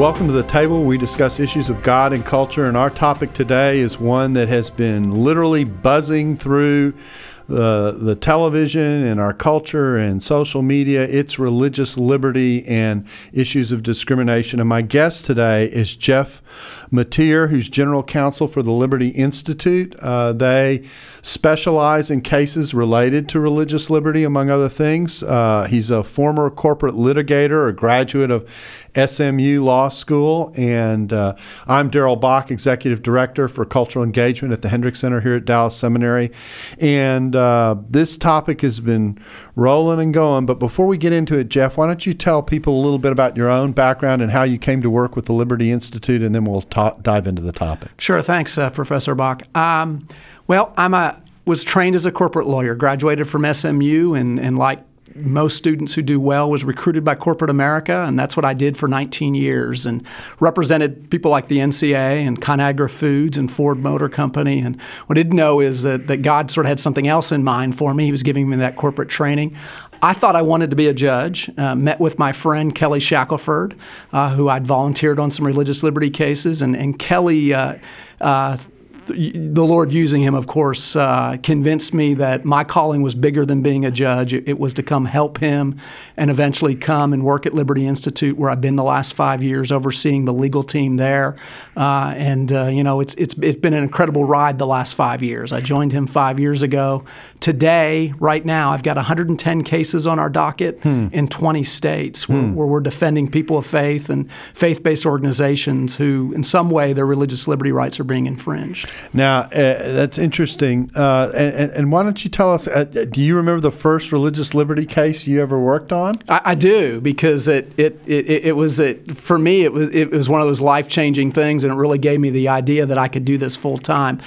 Welcome to the table. We discuss issues of God and culture, and our topic today is one that has been literally buzzing through the the television and our culture and social media. It's religious liberty and issues of discrimination. And my guest today is Jeff Mateer, who's general counsel for the Liberty Institute. Uh, they specialize in cases related to religious liberty, among other things. Uh, he's a former corporate litigator, a graduate of SMU Law School, and uh, I'm Darrell Bock, executive director for cultural engagement at the Hendricks Center here at Dallas Seminary. And uh, this topic has been rolling and going. But before we get into it, Jeff, why don't you tell people a little bit about your own background and how you came to work with the Liberty Institute, and then we'll ta- dive into the topic. Sure. Thanks, uh, Professor Bock. Um, well, I'm a was trained as a corporate lawyer, graduated from SMU, and, and like most students who do well was recruited by corporate America, and that's what I did for 19 years and represented people like the NCA and Conagra Foods and Ford Motor Company. And what I didn't know is that, that God sort of had something else in mind for me. He was giving me that corporate training. I thought I wanted to be a judge. Uh, met with my friend Kelly Shackelford, uh, who I'd volunteered on some religious liberty cases, and, and Kelly. Uh, uh the Lord using him, of course, uh, convinced me that my calling was bigger than being a judge. It, it, was to come help him and eventually come and work at Liberty Institute, where I've been the last five years, overseeing the legal team there. Uh, and uh, you know, it's it's it's been an incredible ride the last five years. I joined him five years ago. Today, right now, I've got 110 cases on our docket hmm. in 20 states where, hmm. where we're defending people of faith and faith-based organizations who, in some way, their religious liberty rights are being infringed. Now, uh, that's interesting. Uh, and, and, why don't you tell us? Uh, do you remember the first religious liberty case you ever worked on? I, I do because it it, it, it was it, for me. It was it was one of those life changing things, and it really gave me the idea that I could do this full time.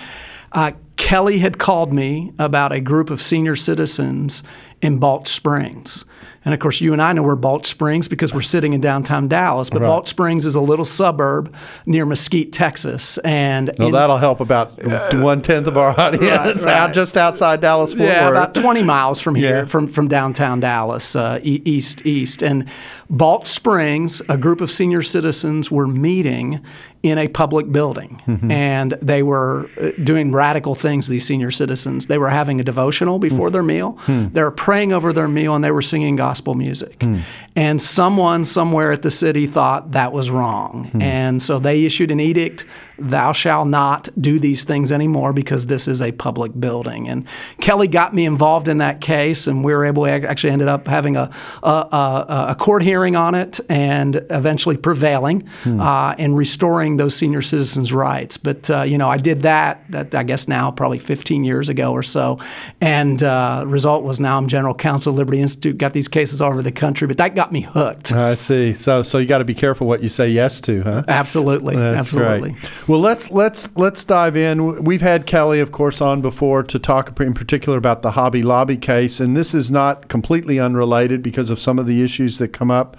Uh, Kelly had called me about a group of senior citizens in Balch Springs. And of course, you and I know where Balch Springs because we're sitting in downtown Dallas. But right. Balch Springs is a little suburb near Mesquite, Texas, and well, in, that'll help about uh, one tenth of our audience right, right. out just outside Dallas. Fort yeah, about twenty miles from here, yeah. from from downtown Dallas, uh, east east. And Balch Springs, a group of senior citizens were meeting in a public building, mm-hmm. and they were uh, doing radical things. These senior citizens, they were having a devotional before mm. their meal. Mm. They were praying over their meal, and they were singing gospel music. Mm. And someone somewhere at the city thought that was wrong, mm. and so they issued an edict: "Thou shalt not do these things anymore because this is a public building." And Kelly got me involved in that case, and we were able. We actually ended up having a a, a, a court hearing on it, and eventually prevailing hmm. uh, and restoring those senior citizens' rights. But uh, you know, I did that. That I guess now probably 15 years ago or so, and uh, result was now I'm general counsel of Liberty Institute. Got these cases all over the country, but that got me hooked. I see. So so you got to be careful what you say yes to, huh? Absolutely, That's absolutely. Great. Well, let's let's let's dive in. We've had Kelly, of course, on before to talk in particular about the Hobby Lobby case, and this is not completely unrelated because of some of the issues that come up,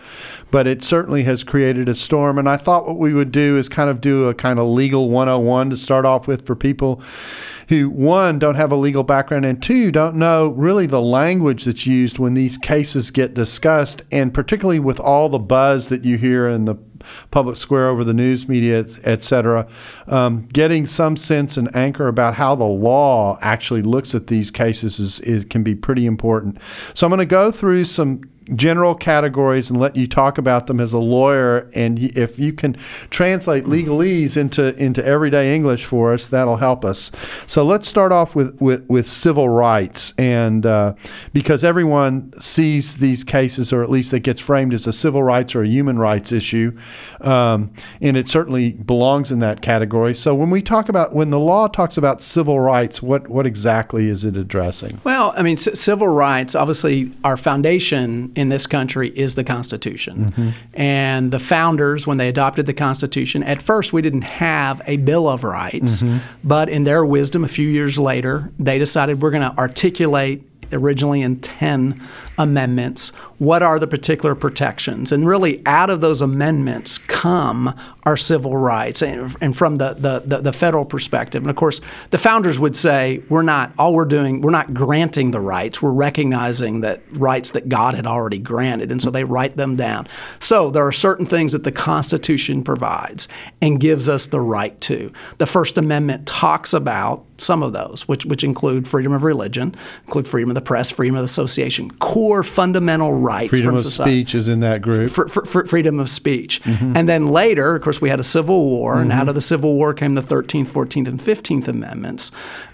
but it certainly has created a storm. And I thought what we would do is kind of do a kind of legal 101 to start off with for people who one don't have a legal background and two don't know really the language that's used when these cases get discussed and particularly with all the buzz that you hear in the public square over the news media et cetera. Um, getting some sense and anchor about how the law actually looks at these cases is, is can be pretty important. So i'm going to go through some general categories and let you talk about them as a lawyer. And if you can translate legalese into into everyday English for us, that'll help us. So let's start off with with, with civil rights, and uh, because everyone sees these cases, or at least it gets framed as a civil rights or a human rights issue, um, and it certainly belongs in that category. So when we talk about when the law talks about civil rights, what what exactly is it addressing? Well, I mean, c- civil rights. Obviously, our foundation in this country is the Constitution. Mm-hmm. And the founders, when they adopted the Constitution, at first we didn't have a Bill of Rights, mm-hmm. but in their wisdom, a few years later, they decided we're going to articulate originally in 10 amendments. What are the particular protections? And really, out of those amendments come our civil rights, and, and from the, the, the, the, federal perspective. And of course, the founders would say, we're not, all we're doing, we're not granting the rights, we're recognizing that rights that God had already granted. And so they write them down. So there are certain things that the Constitution provides and gives us the right to. The First Amendment talks about some of those, which, which include freedom of religion, include freedom of the press, freedom of association, core fundamental rights. Freedom of society. speech is in that group. For, for, for freedom of speech. Mm-hmm. And then later, of course, we had a civil war, mm-hmm. and out of the Civil War came the 13th, 14th, and 15th Amendments,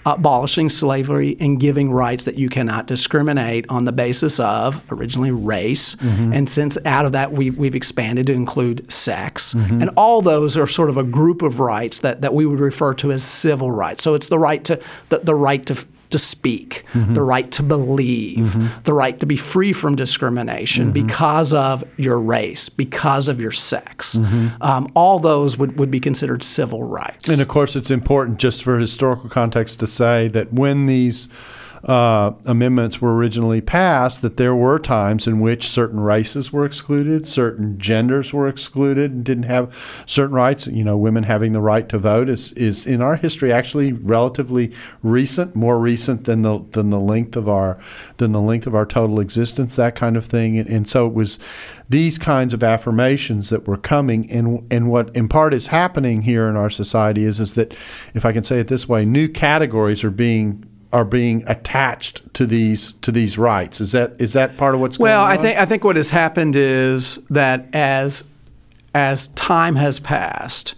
abolishing slavery and giving rights that you cannot discriminate on the basis of originally race. Mm-hmm. And since out of that, we, we've expanded to include sex. Mm-hmm. And all those are sort of a group of rights that, that we would refer to as civil rights. So it's the right to the, the right to to speak, mm-hmm. the right to believe, mm-hmm. the right to be free from discrimination mm-hmm. because of your race, because of your sex. Mm-hmm. Um, all those would, would be considered civil rights. And of course, it's important just for historical context to say that when these uh, amendments were originally passed that there were times in which certain races were excluded, certain genders were excluded, and didn't have certain rights. You know, women having the right to vote is, is in our history actually relatively recent, more recent than the than the length of our than the length of our total existence, that kind of thing. And, and so it was these kinds of affirmations that were coming and and what in part is happening here in our society is is that if I can say it this way, new categories are being are being attached to these to these rights. Is that is that part of what's well, going on? Well, I think I think what has happened is that as as time has passed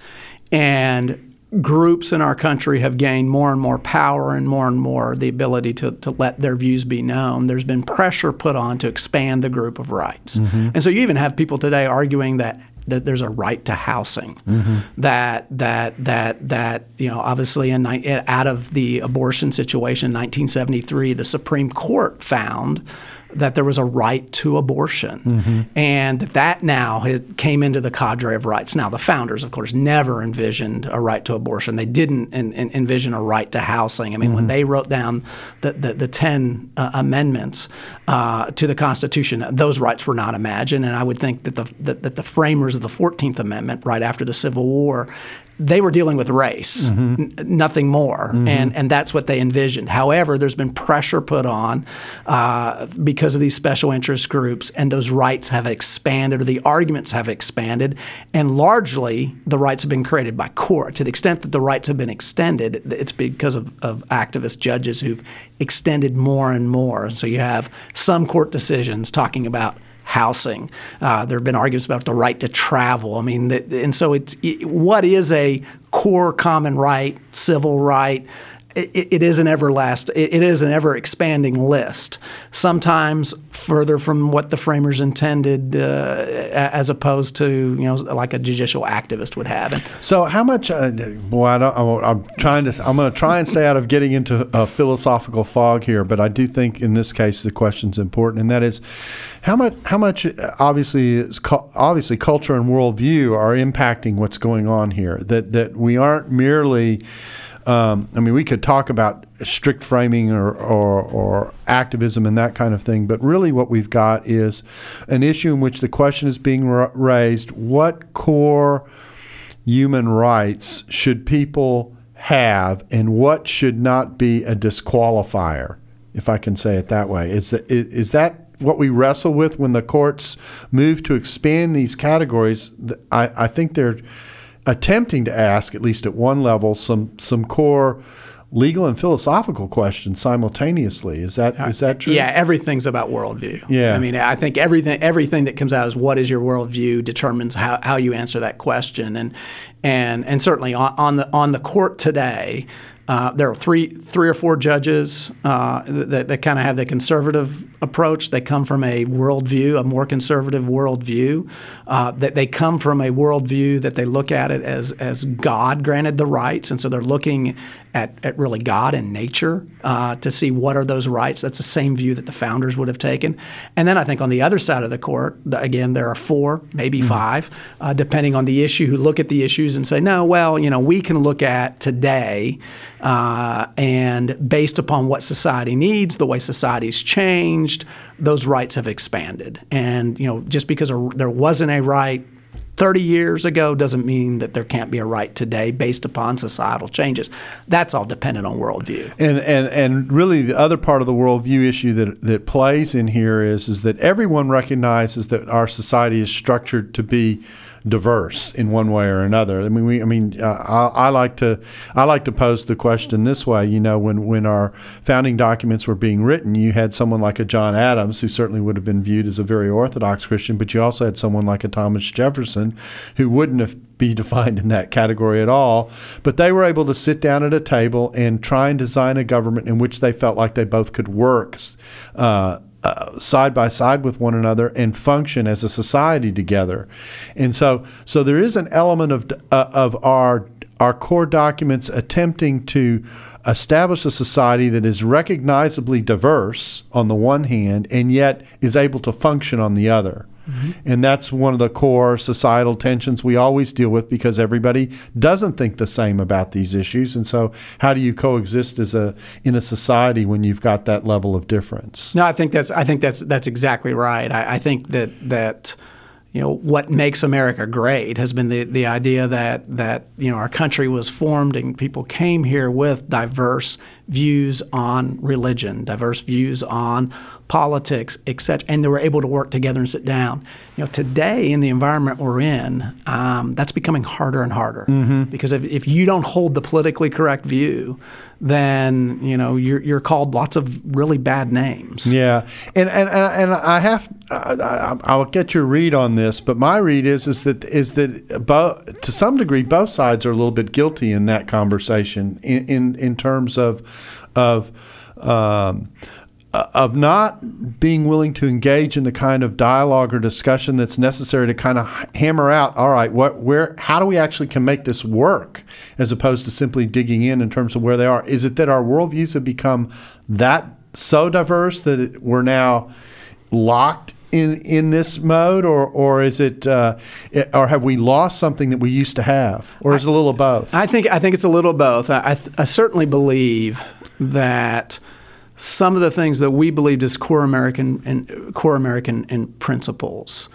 and groups in our country have gained more and more power and more and more the ability to, to let their views be known, there's been pressure put on to expand the group of rights. Mm-hmm. And so you even have people today arguing that that there's a right to housing. Mm-hmm. That that that that you know obviously in out of the abortion situation in 1973, the Supreme Court found that there was a right to abortion, mm-hmm. and that that now came into the cadre of rights. Now, the founders, of course, never envisioned a right to abortion. They didn't envision a right to housing. I mean, mm-hmm. when they wrote down the the, the ten uh, amendments uh, to the Constitution, those rights were not imagined. And I would think that the that, that the framers of the Fourteenth Amendment, right after the Civil War, they were dealing with race, mm-hmm. n- nothing more, mm-hmm. and and that's what they envisioned. However, there's been pressure put on uh, because of these special interest groups, and those rights have expanded, or the arguments have expanded, and largely the rights have been created by court. To the extent that the rights have been extended, it's because of, of activist judges who've extended more and more. So you have some court decisions talking about housing. Uh, there have been arguments about the right to travel. I mean, the, and so it's it, what is a core common right, civil right it, it is an everlasting, it is an ever expanding list. Sometimes further from what the framers intended, uh, as opposed to you know like a judicial activist would have. And so, how much? Uh, boy, I I'm trying to. I'm going to try and stay out of getting into a philosophical fog here, but I do think in this case the question's important, and that is how much. How much? Obviously, is, obviously, culture and worldview are impacting what's going on here. That that we aren't merely um, I mean, we could talk about strict framing or, or, or, activism and that kind of thing, but really what we've got is an issue in which the question is being raised what core human rights should people have and what should not be a disqualifier, if I can say it that way? Is that, is that what we wrestle with when the courts move to expand these categories? I, I think they're attempting to ask, at least at one level, some some core legal and philosophical questions simultaneously. Is that is that true? Yeah, everything's about worldview. Yeah. I mean, I think everything everything that comes out is what is your worldview determines how, how you answer that question, and and and certainly on, on the on the court today. Uh, there are three, three or four judges uh, that, that kind of have the conservative approach. They come from a worldview, a more conservative worldview. Uh, that they come from a worldview that they look at it as as God granted the rights, and so they're looking at, at really God and nature uh, to see what are those rights. That's the same view that the founders would have taken. And then I think on the other side of the court, again, there are four, maybe mm-hmm. five, uh, depending on the issue, who look at the issues and say, no, well, you know, we can look at today uh, and based upon what society needs, the way society's changed, those rights have expanded. And you know, just because a, there wasn't a right 30 years ago doesn't mean that there can't be a right today based upon societal changes. That's all dependent on worldview. And and and really, the other part of the worldview issue that that plays in here is is that everyone recognizes that our society is structured to be diverse in one way or another. I mean, we, I mean, uh, I, I, like to, I like to pose the question this way. You know, when when our founding documents were being written, you had someone like a John Adams, who certainly would have been viewed as a very orthodox Christian, but you also had someone like a Thomas Jefferson, who wouldn't have be defined in that category at all. But they were able to sit down at a table and try and design a government in which they felt like they both could work. Uh, uh, side by side with one another and function as a society together. And so, so there is an element of uh, of our our core documents attempting to establish a society that is recognizably diverse on the one hand and yet is able to function on the other. Mm-hmm. And that's one of the core societal tensions we always deal with because everybody doesn't think the same about these issues. And so, how do you coexist as a in a society when you've got that level of difference? No, I think that's I think that's that's exactly right. I, I think that that you know what makes America great has been the, the idea that that you know our country was formed and people came here with diverse views on religion, diverse views on politics, etc., and they were able to work together and sit down. You know, today in the environment we're in, um, that's becoming harder and harder mm-hmm. because if, if you don't hold the politically correct view, then you know you're, you're called lots of really bad names. Yeah, and and and I have I'll get your read on this, but my read is is that is that both, to some degree both sides are a little bit guilty in that conversation in in, in terms of of um, of not being willing to engage in the kind of dialogue or discussion that's necessary to kind of hammer out all right what where how do we actually can make this work? As opposed to simply digging in in terms of where they are. Is it that our worldviews have become that so diverse that we're now locked in in this mode? Or or is it uh, or have we lost something that we used to have? Or is it a little both? I think I think it's a little both. I, I, I certainly believe that some of the things that we believed as core American and core American and principles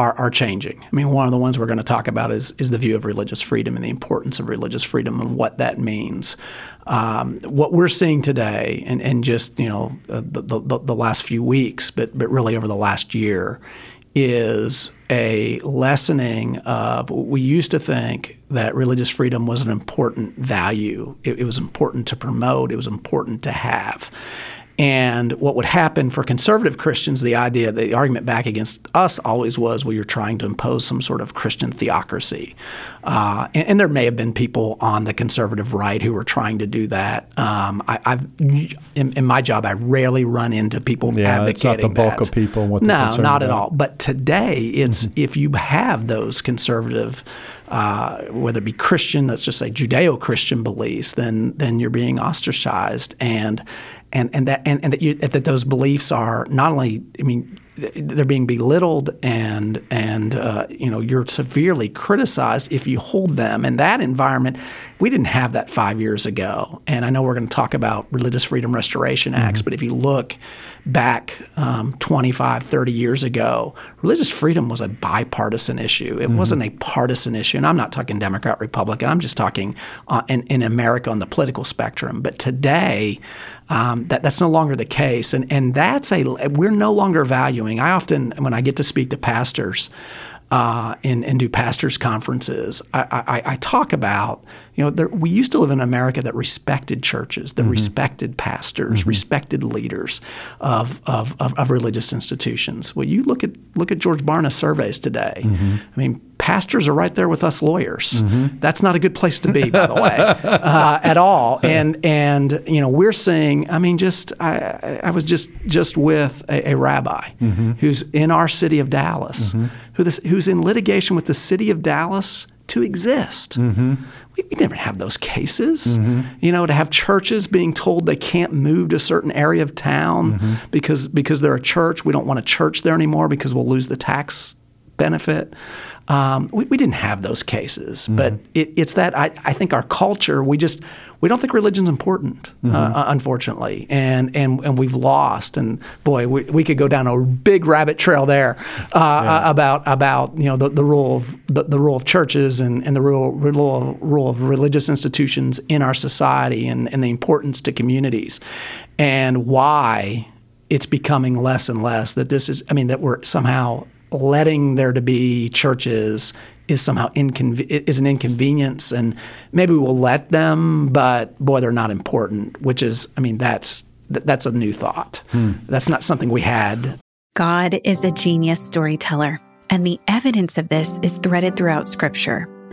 are, are changing. I mean, one of the ones we're going to talk about is is the view of religious freedom and the importance of religious freedom and what that means. Um, what we're seeing today, and, and just you know uh, the, the, the last few weeks, but but really over the last year, is a lessening of we used to think that religious freedom was an important value. It, it was important to promote. It was important to have. And what would happen for conservative Christians, the idea, the argument back against us always was, well, you're trying to impose some sort of Christian theocracy. Uh, and, and, there may have been people on the conservative right who were trying to do that. Um, I, have in, in, my job, I rarely run into people yeah, advocating it's not the bulk that. of people. What no, not about. at all. But today, it's mm-hmm. if you have those conservative uh, whether it be Christian, let's just say Judeo-Christian beliefs, then then you're being ostracized, and and and that and, and that, you, that those beliefs are not only, I mean, they're being belittled and and uh, you know you're severely criticized if you hold them in that environment. We didn't have that five years ago, and I know we're going to talk about religious freedom restoration acts, mm-hmm. but if you look back um, 25, 30 years ago, religious freedom was a bipartisan issue. It mm-hmm. wasn't a partisan issue, and I'm not talking Democrat Republican. I'm just talking uh, in, in America on the political spectrum. But today, um, that that's no longer the case, and and that's a we're no longer valuing. I often when I get to speak to pastors. uh, and, and do pastors' conferences, I, I, I talk about, you know, there, we used to live in America that respected churches, that mm-hmm. respected pastors, mm-hmm. respected leaders of, of, of, of, religious institutions. Well, you look at look at George Barna surveys today. Mm-hmm. I mean, pastors are right there with us lawyers. Mm-hmm. That's not a good place to be, by the way, uh, at all. And and you know, we're seeing. I mean, just I, I was just just with a, a rabbi mm-hmm. who's in our city of Dallas, mm-hmm. who this, who's in litigation with the city of Dallas to exist. Mm-hmm. We, we, never have those cases. Mm-hmm. You know, to have churches being told they can't move to a certain area of town mm-hmm. because because they're a church. We don't want a church there anymore because we'll lose the tax benefit. Um, we, we, didn't have those cases, mm-hmm. but it, it's that I, I, think our culture we just we don't think religion's important, mm-hmm. uh, unfortunately, and, and and we've lost. And boy, we, we could go down a big rabbit trail there uh, yeah. about about you know the, the role of the, the role of churches and, and the role, role role of religious institutions in our society and, and the importance to communities, and why it's becoming less and less that this is I mean that we're somehow letting there to be churches is somehow inconve- is an inconvenience, and maybe we'll let them, but boy, they're not important. Which is, I mean, that's that's a new thought. Hmm. That's not something we had. God is a genius storyteller, and the evidence of this is threaded throughout Scripture.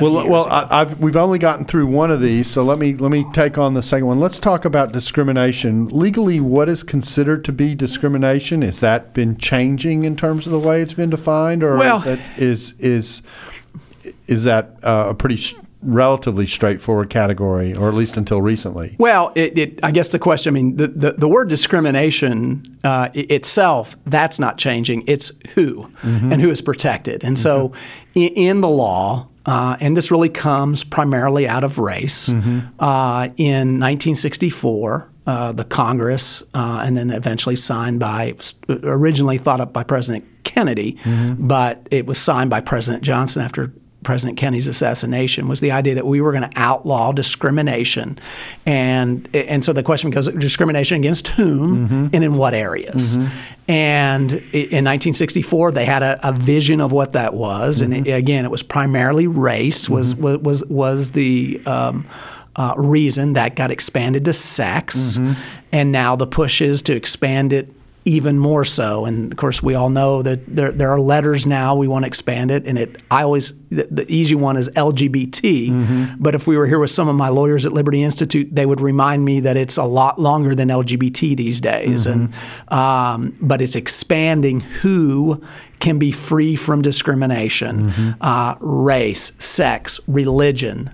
Well, well, I, have we've only gotten through one of these, so let me let me take on the second one. Let's talk about discrimination. Legally, what is considered to be discrimination? Has that been changing in terms of the way it's been defined, or well, is that, is, is is that uh, a pretty relatively straightforward category, or at least until recently? Well, it, it, I guess the question, I mean, the, the, the word discrimination uh, itself, that's not changing. It's who mm-hmm. and who is protected. And mm-hmm. so in, in, the law, uh, and this really comes primarily out of race, mm-hmm. uh, in 1964, uh, the Congress, uh, and then eventually signed by, originally thought up by President Kennedy, mm-hmm. but it was signed by President Johnson after President Kennedy's assassination was the idea that we were going to outlaw discrimination, and and so the question becomes discrimination against whom mm-hmm. and in what areas. Mm-hmm. And in 1964, they had a, a, vision of what that was, mm-hmm. and it, again, it was primarily race was mm-hmm. was was was the um, uh, reason that got expanded to sex, mm-hmm. and now the push is to expand it even more so. And of course, we all know that there, there are letters now. We want to expand it, and it. I always the, the easy one is LGBT. Mm-hmm. But if we were here with some of my lawyers at Liberty Institute, they would remind me that it's a lot longer than LGBT these days. Mm-hmm. And um, but it's expanding who can be free from discrimination, mm-hmm. uh, race, sex, religion,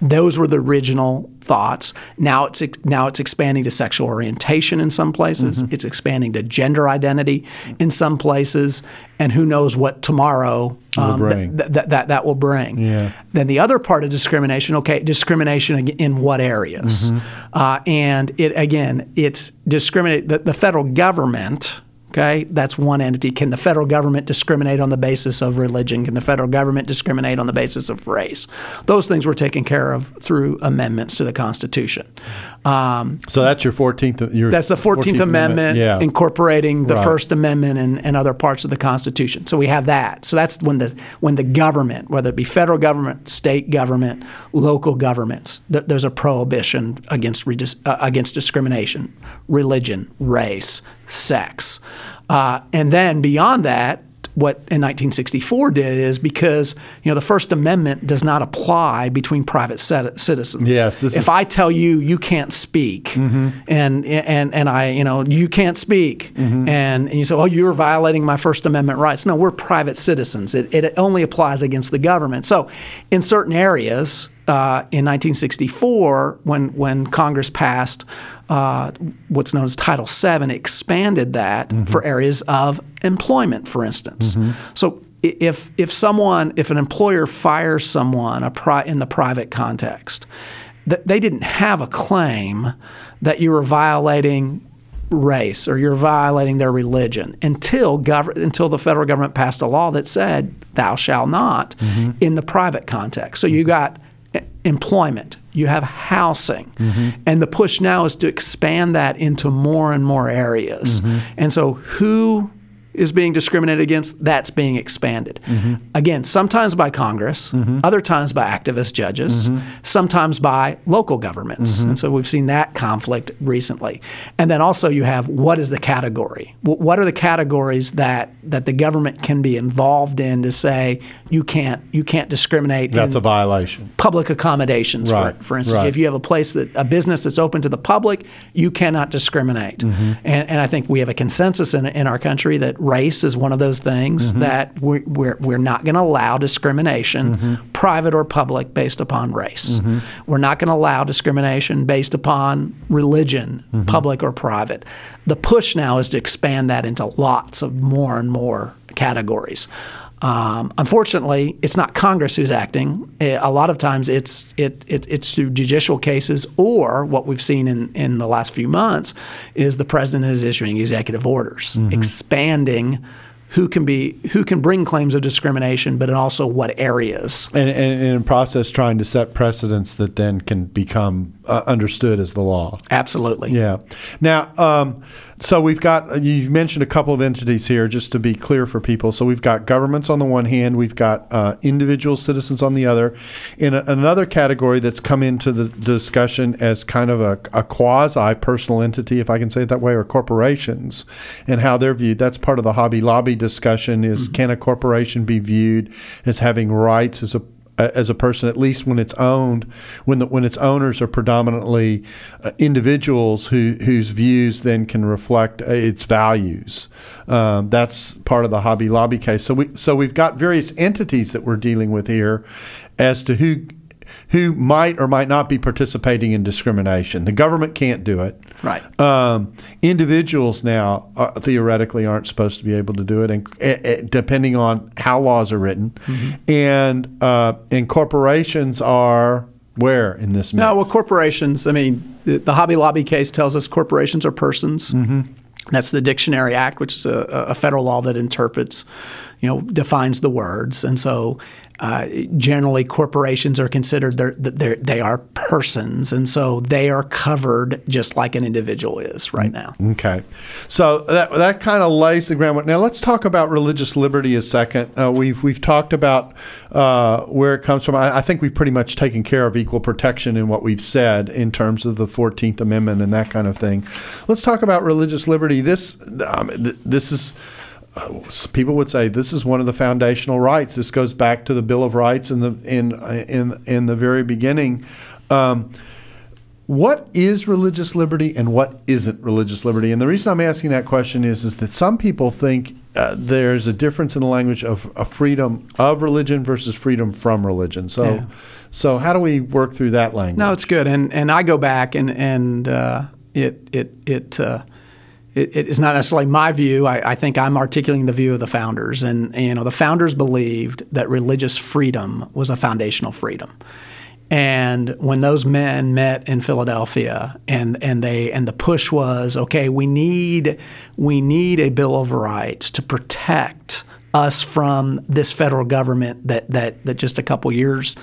those were the original thoughts. Now it's now it's expanding to sexual orientation in some places. Mm-hmm. It's expanding to gender identity in some places, and who knows what tomorrow um, th- th- th- that that will bring. Yeah. Then the other part of discrimination. Okay, discrimination in what areas? Mm-hmm. Uh, and it again, it's discriminate. The, the federal government Okay, that's one entity. Can the federal government discriminate on the basis of religion? Can the federal government discriminate on the basis of race? Those things were taken care of through amendments to the Constitution. Um, so that's your 14th. Your that's the 14th, 14th Amendment, yeah. incorporating the right. First Amendment and, and other parts of the Constitution. So we have that. So that's when the when the government, whether it be federal government, state government, local governments, th- there's a prohibition against uh, against discrimination, religion, race, sex. Uh, and then beyond that, what in 1964 did is because you know the First Amendment does not apply between private citizens. Yes, if is... I tell you you can't speak, mm-hmm. and and and I you know you can't speak, mm-hmm. and, and you say oh you're violating my First Amendment rights. No, we're private citizens. It, it only applies against the government. So in certain areas. Uh, in 1964, when when Congress passed uh, what's known as Title VII, expanded that mm-hmm. for areas of employment, for instance. Mm-hmm. So if if someone if an employer fires someone pri- in the private context, th- they didn't have a claim that you were violating race or you're violating their religion until gov- until the federal government passed a law that said thou shalt not mm-hmm. in the private context. So you got employment, you have housing. Mm-hmm. And the push now is to expand that into more and more areas. Mm-hmm. And so, who is being discriminated against, that's being expanded. Mm-hmm. Again, sometimes by Congress, mm-hmm. other times by activist judges, mm-hmm. sometimes by local governments. Mm-hmm. And so we've seen that conflict recently. And then also you have what is the category? What are the categories that, that the government can be involved in to say you can't you can't discriminate? That's a violation. Public accommodations, right. for, for instance. Right. If you have a place that a business that's open to the public, you cannot discriminate. Mm-hmm. And, and I think we have a consensus in, in our country that race is one of those things mm-hmm. that we're, we're, we're not going to allow discrimination, mm-hmm. private or public, based upon race. Mm-hmm. We're not going to allow discrimination based upon religion, mm-hmm. public or private. The push now is to expand that into lots of more and more categories. Um, unfortunately, it's not Congress who's acting. Eh, a lot of times, it's it, it, it's through judicial cases, or what we've seen in, in the last few months is the president is issuing executive orders, mm-hmm. expanding who can be who can bring claims of discrimination, but also what areas. And, and, and in process, trying to set precedents that then can become uh, understood as the law. Absolutely. Yeah. Now, um, so we've got you mentioned a couple of entities here, just to be clear for people. So we've got governments on the one hand, we've got uh, individual citizens on the other. In a, another category that's come into the discussion as kind of a, a quasi personal entity, if I can say it that way, or corporations, and how they're viewed. That's part of the Hobby Lobby discussion. Is mm-hmm. can a corporation be viewed as having rights as a as a person, at least when it's owned, when the, when its owners are predominantly uh, individuals who whose views then can reflect uh, its values. Um, that's part of the Hobby Lobby case. So we so we've got various entities that we're dealing with here, as to who who might or might not be participating in discrimination. The government can't do it. Right. Um, individuals now are, theoretically aren't supposed to be able to do it, and uh, depending on how laws are written, mm-hmm. and uh, and corporations are where in this? Mix? No, well, corporations. I mean, the, the, Hobby Lobby case tells us corporations are persons. Mm-hmm. That's the Dictionary Act, which is a, a, federal law that interprets, you know, defines the words. And so uh, generally corporations are considered they're, they're, they are persons, and so they are covered just like an individual is right now. Okay, so that that kind of lays the groundwork. Now let's talk about religious liberty a second. Uh, we've we've talked about uh, where it comes from. I, I, think we've pretty much taken care of equal protection in what we've said in terms of the Fourteenth Amendment and that kind of thing. Let's talk about religious liberty. This um, th- this is people would say this is one of the foundational rights. This goes back to the Bill of Rights in the in in in the very beginning. Um, what is religious liberty and what isn't religious liberty? And the reason I'm asking that question is is that some people think uh, there's a difference in the language of a freedom of religion versus freedom from religion. So, yeah. so how do we work through that language? No, it's good. And and I go back and and uh, it it it. Uh, it, it is not necessarily my view. I, I, think I'm articulating the view of the founders, and, and you know the founders believed that religious freedom was a foundational freedom. And when those men met in Philadelphia, and, and they and the push was, okay, we need we need a Bill of Rights to protect us from this federal government that that that just a couple years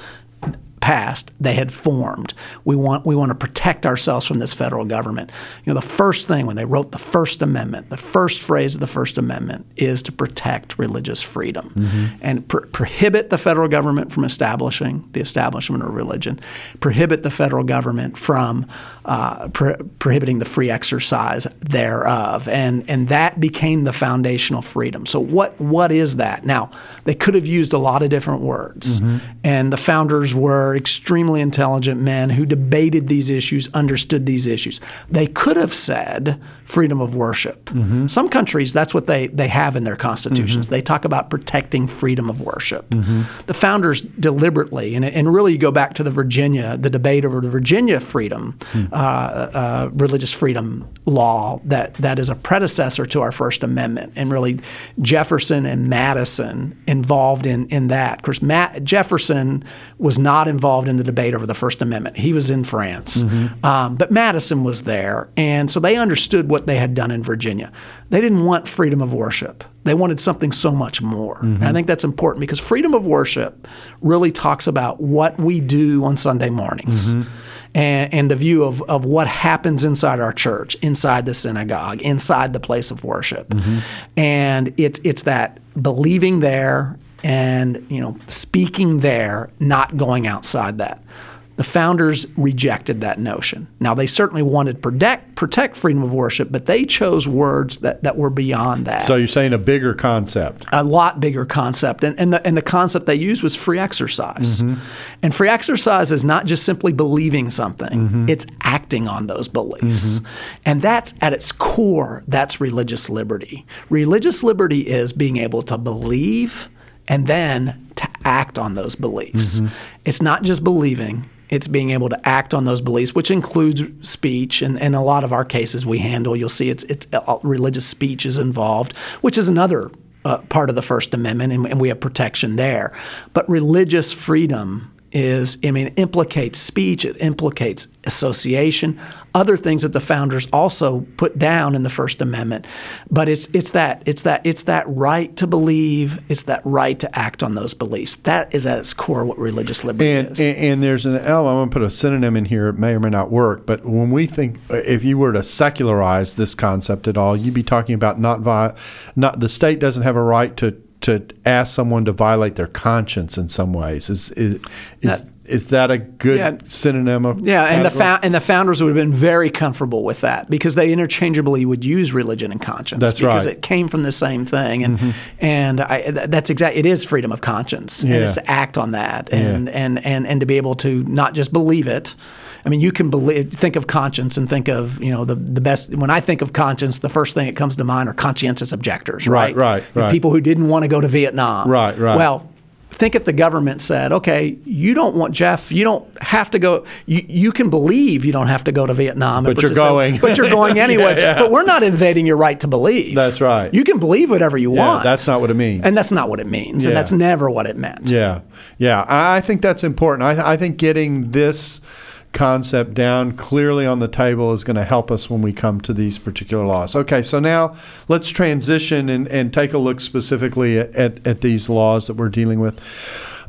passed, they had formed. We want we want to protect ourselves from this federal government. You know, the first thing when they wrote the First Amendment, the first phrase of the First Amendment is to protect religious freedom mm-hmm. and pr- prohibit the federal government from establishing the establishment of religion, prohibit the federal government from uh, pro- prohibiting the free exercise thereof, and and that became the foundational freedom. So what what is that? Now they could have used a lot of different words, mm-hmm. and the founders were extremely intelligent men who debated these issues, understood these issues. They could have said freedom of worship. Mm-hmm. Some countries that's what they they have in their constitutions. Mm-hmm. They talk about protecting freedom of worship. Mm-hmm. The founders deliberately, and, and really you go back to the Virginia, the debate over the Virginia freedom. Mm uh, uh, religious freedom law that, that is a predecessor to our First Amendment. And really, Jefferson and Madison involved in, in that. Of course, Matt, Jefferson was not involved in the debate over the First Amendment. He was in France. Mm-hmm. Um, but Madison was there. And so they understood what they had done in Virginia. They didn't want freedom of worship. They wanted something so much more. Mm-hmm. And I think that's important because freedom of worship really talks about what we do on Sunday mornings. Mm-hmm and, and the view of, of what happens inside our church, inside the synagogue, inside the place of worship. Mm-hmm. And it, it's that believing there and you know speaking there, not going outside that. The founders rejected that notion. Now, they certainly wanted to protect, protect freedom of worship, but they chose words that, that were beyond that. So you're saying a bigger concept? A lot bigger concept. And, and, the, and the concept they used was free exercise. Mm-hmm. And free exercise is not just simply believing something, mm-hmm. it's acting on those beliefs. Mm-hmm. And that's at its core, that's religious liberty. Religious liberty is being able to believe and then to act on those beliefs. Mm-hmm. It's not just believing, it's being able to act on those beliefs, which includes speech. And in a lot of our cases, we handle. You'll see it's it's uh, religious speech is involved, which is another uh, part of the First Amendment, and, and we have protection there. But religious freedom is, I mean, it implicates speech, it implicates association, other things that the founders also put down in the First Amendment. But it's it's that it's that it's that right to believe, it's that right to act on those beliefs. That is at its core what religious liberty and, is. And, and there's an element. I'm going to put a synonym in here. It may or may not work. But when we think, if you were to secularize this concept at all, you'd be talking about not vi- not the state doesn't have a right to to ask someone to violate their conscience in some ways. Is is, is, that, is that a good yeah, synonym of yeah? And the fa- and the founders would have been very comfortable with that because they interchangeably would use religion and conscience. That's because right. it came from the same thing, and mm-hmm. and I, that's exactly it is freedom of conscience, yeah. and it's to act on that, and, yeah. and and and to be able to not just believe it I mean, you can believe, think of conscience and think of, you know, the, the best. When I think of conscience, the first thing that comes to mind are conscientious objectors, right? Right, right. right. People who didn't want to go to Vietnam. Right, right. Well, think if the government said, okay, you don't want Jeff, you don't have to go, you, you can believe you don't have to go to Vietnam. But you're going. But you're going anyways. yeah, yeah. But we're not invading your right to believe. That's right. You can believe whatever you yeah, want. That's not what it means. And that's not what it means. And that's never what it meant. Yeah. Yeah. I think that's important. I, I think getting this concept down clearly on the table is going to help us when we come to these particular laws. Okay, so now let's transition and, and take a look specifically at, at, at these laws that we're dealing with.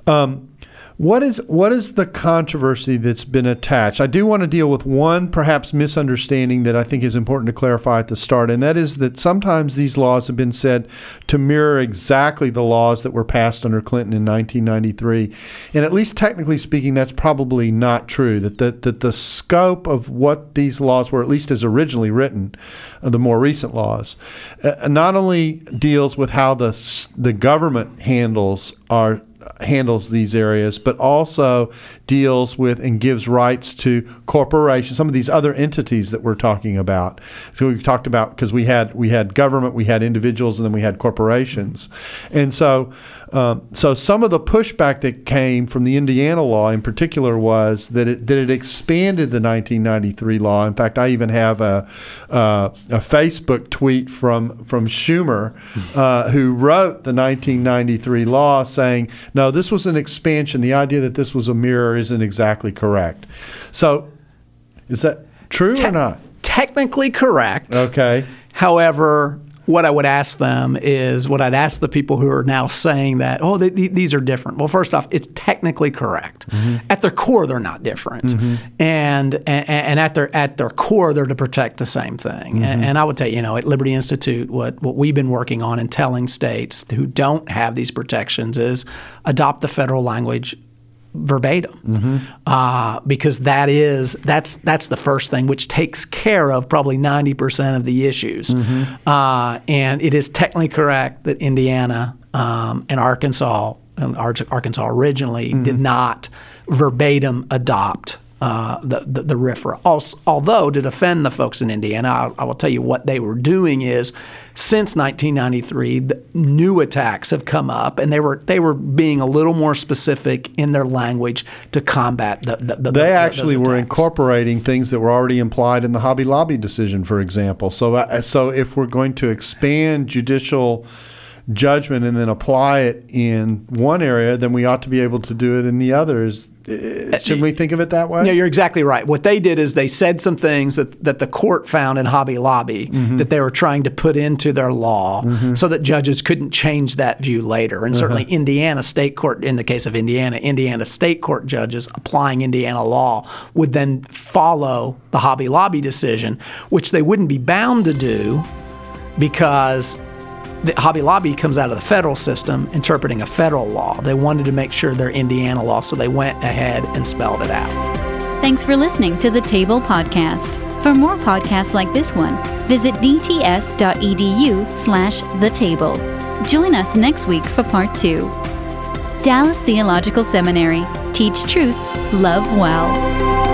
Um, what is what is the controversy that's been attached? I do want to deal with one perhaps misunderstanding that I think is important to clarify at the start, and that is that sometimes these laws have been said to mirror exactly the laws that were passed under Clinton in 1993. And at least technically speaking, that's probably not true. That the, that the scope of what these laws were, at least as originally written, uh, the more recent laws, uh, not only deals with how the the government handles our handles these areas, but also deals with and gives rights to corporations, some of these other entities that we're talking about. So we talked about because we had we had government, we had individuals, and then we had corporations, and so um, so some of the pushback that came from the Indiana law, in particular, was that it that it expanded the 1993 law. In fact, I even have a uh, a Facebook tweet from from Schumer, uh, who wrote the 1993 law, saying, "No, this was an expansion. The idea that this was a mirror isn't exactly correct." So, is that true Te- or not? Technically correct. Okay. However, what I would ask them is what I'd ask the people who are now saying that, oh, they, these are different. Well, first off, it's technically correct. Mm-hmm. At their core, they're not different, mm-hmm. and, and, and at their at their core, they're to protect the same thing. Mm-hmm. And, and, I would tell you, you know, at Liberty Institute, what what we've been working on and telling states who don't have these protections is adopt the federal language verbatim mm-hmm. uh, because that is that's that's the first thing which takes care of probably 90% of the issues mm-hmm. uh, and it is technically correct that Indiana um, and Arkansas and Arkansas originally mm-hmm. did not verbatim adopt uh, the, the, the RFRA. Also, although to defend the folks in Indiana, I, I, will tell you what they were doing is since 1993, the new attacks have come up, and they were they were being a little more specific in their language to combat the. the, the they actually were incorporating things that were already implied in the Hobby Lobby decision, for example. So, uh, so if we're going to expand judicial judgment and then apply it in one area, then we ought to be able to do it in the others. Uh, Shouldn't we think of it that way? No, you're exactly right. What they did is they said some things that, that the court found in Hobby Lobby mm-hmm. that they were trying to put into their law mm-hmm. so that judges couldn't change that view later. And uh-huh. certainly Indiana State Court, in the case of Indiana, Indiana State Court judges applying Indiana law would then follow the Hobby Lobby decision, which they wouldn't be bound to do because the Hobby Lobby comes out of the federal system interpreting a federal law. They wanted to make sure they're Indiana law, so they went ahead and spelled it out. Thanks for listening to the Table Podcast. For more podcasts like this one, visit dts.edu slash the table. Join us next week for part two. Dallas Theological Seminary. Teach truth, love well.